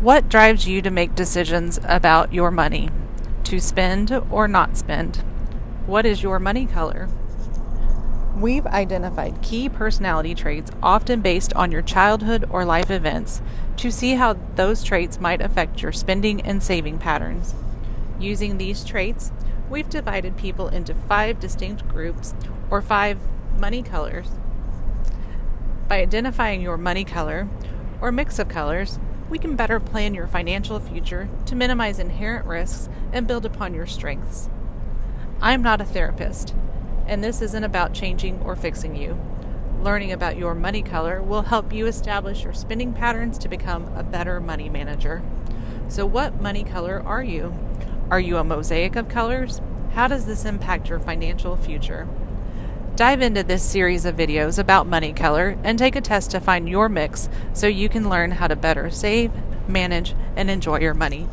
What drives you to make decisions about your money? To spend or not spend? What is your money color? We've identified key personality traits, often based on your childhood or life events, to see how those traits might affect your spending and saving patterns. Using these traits, we've divided people into five distinct groups or five money colors. By identifying your money color or mix of colors, we can better plan your financial future to minimize inherent risks and build upon your strengths. I'm not a therapist, and this isn't about changing or fixing you. Learning about your money color will help you establish your spending patterns to become a better money manager. So, what money color are you? Are you a mosaic of colors? How does this impact your financial future? Dive into this series of videos about money color and take a test to find your mix so you can learn how to better save, manage, and enjoy your money.